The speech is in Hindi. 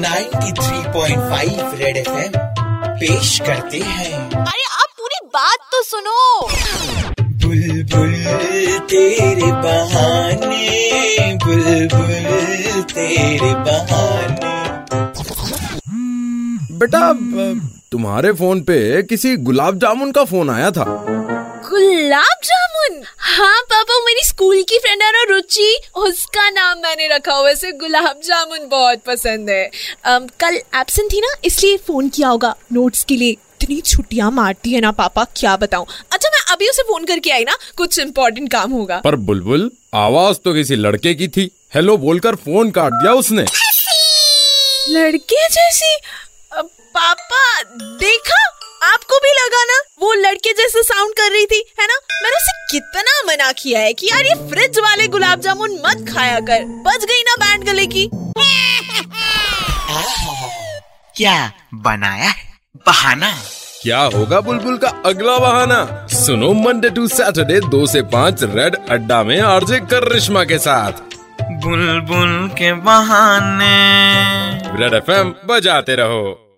93.5 रेड एफएम पेश करते हैं। अरे आप पूरी बात तो सुनो। बुलबुल तेरे बहाने बुलबुल तेरे बहाने। बेटा तुम्हारे फ़ोन पे किसी गुलाब जामुन का फ़ोन आया था। गुलाब जामुन? हाँ पापा मेरी स्कूल की फ्रेंड है ना रुचि। उसका नाम मैंने रखा हुआ वैसे गुलाब जामुन बहुत पसंद है। um, कल एब्सेंट थी ना इसलिए फ़ोन किया होगा नोट्स के लिए। इतनी छुट्टियाँ मारती है ना पापा क्या बताऊँ? अच्छा मैं अभी उसे फ़ोन करके आई ना कुछ इम्पोर्टेंट काम होगा। पर बुलबुल आवाज़ तो किसी लड़के की थी। हेलो बोलकर फ़ोन काट दिया उसने। लड़के जैसी? पापा देखा? आपको भी लगा ना? वो लड़के जैसे साउंड कर रही थी है ना? कितना मना किया है कि यार ये फ्रिज वाले गुलाब जामुन मत खाया कर। बच गई ना बैंड गले की। क्या बनाया है? बहाना। क्या होगा बुलबुल का अगला बहाना? सुनो मंडे टू सैटरडे दो से पाँच रेड अड्डा में आरजे करिश्मा के साथ। बुलबुल के बहाने। रेड एफएम बजाते रहो।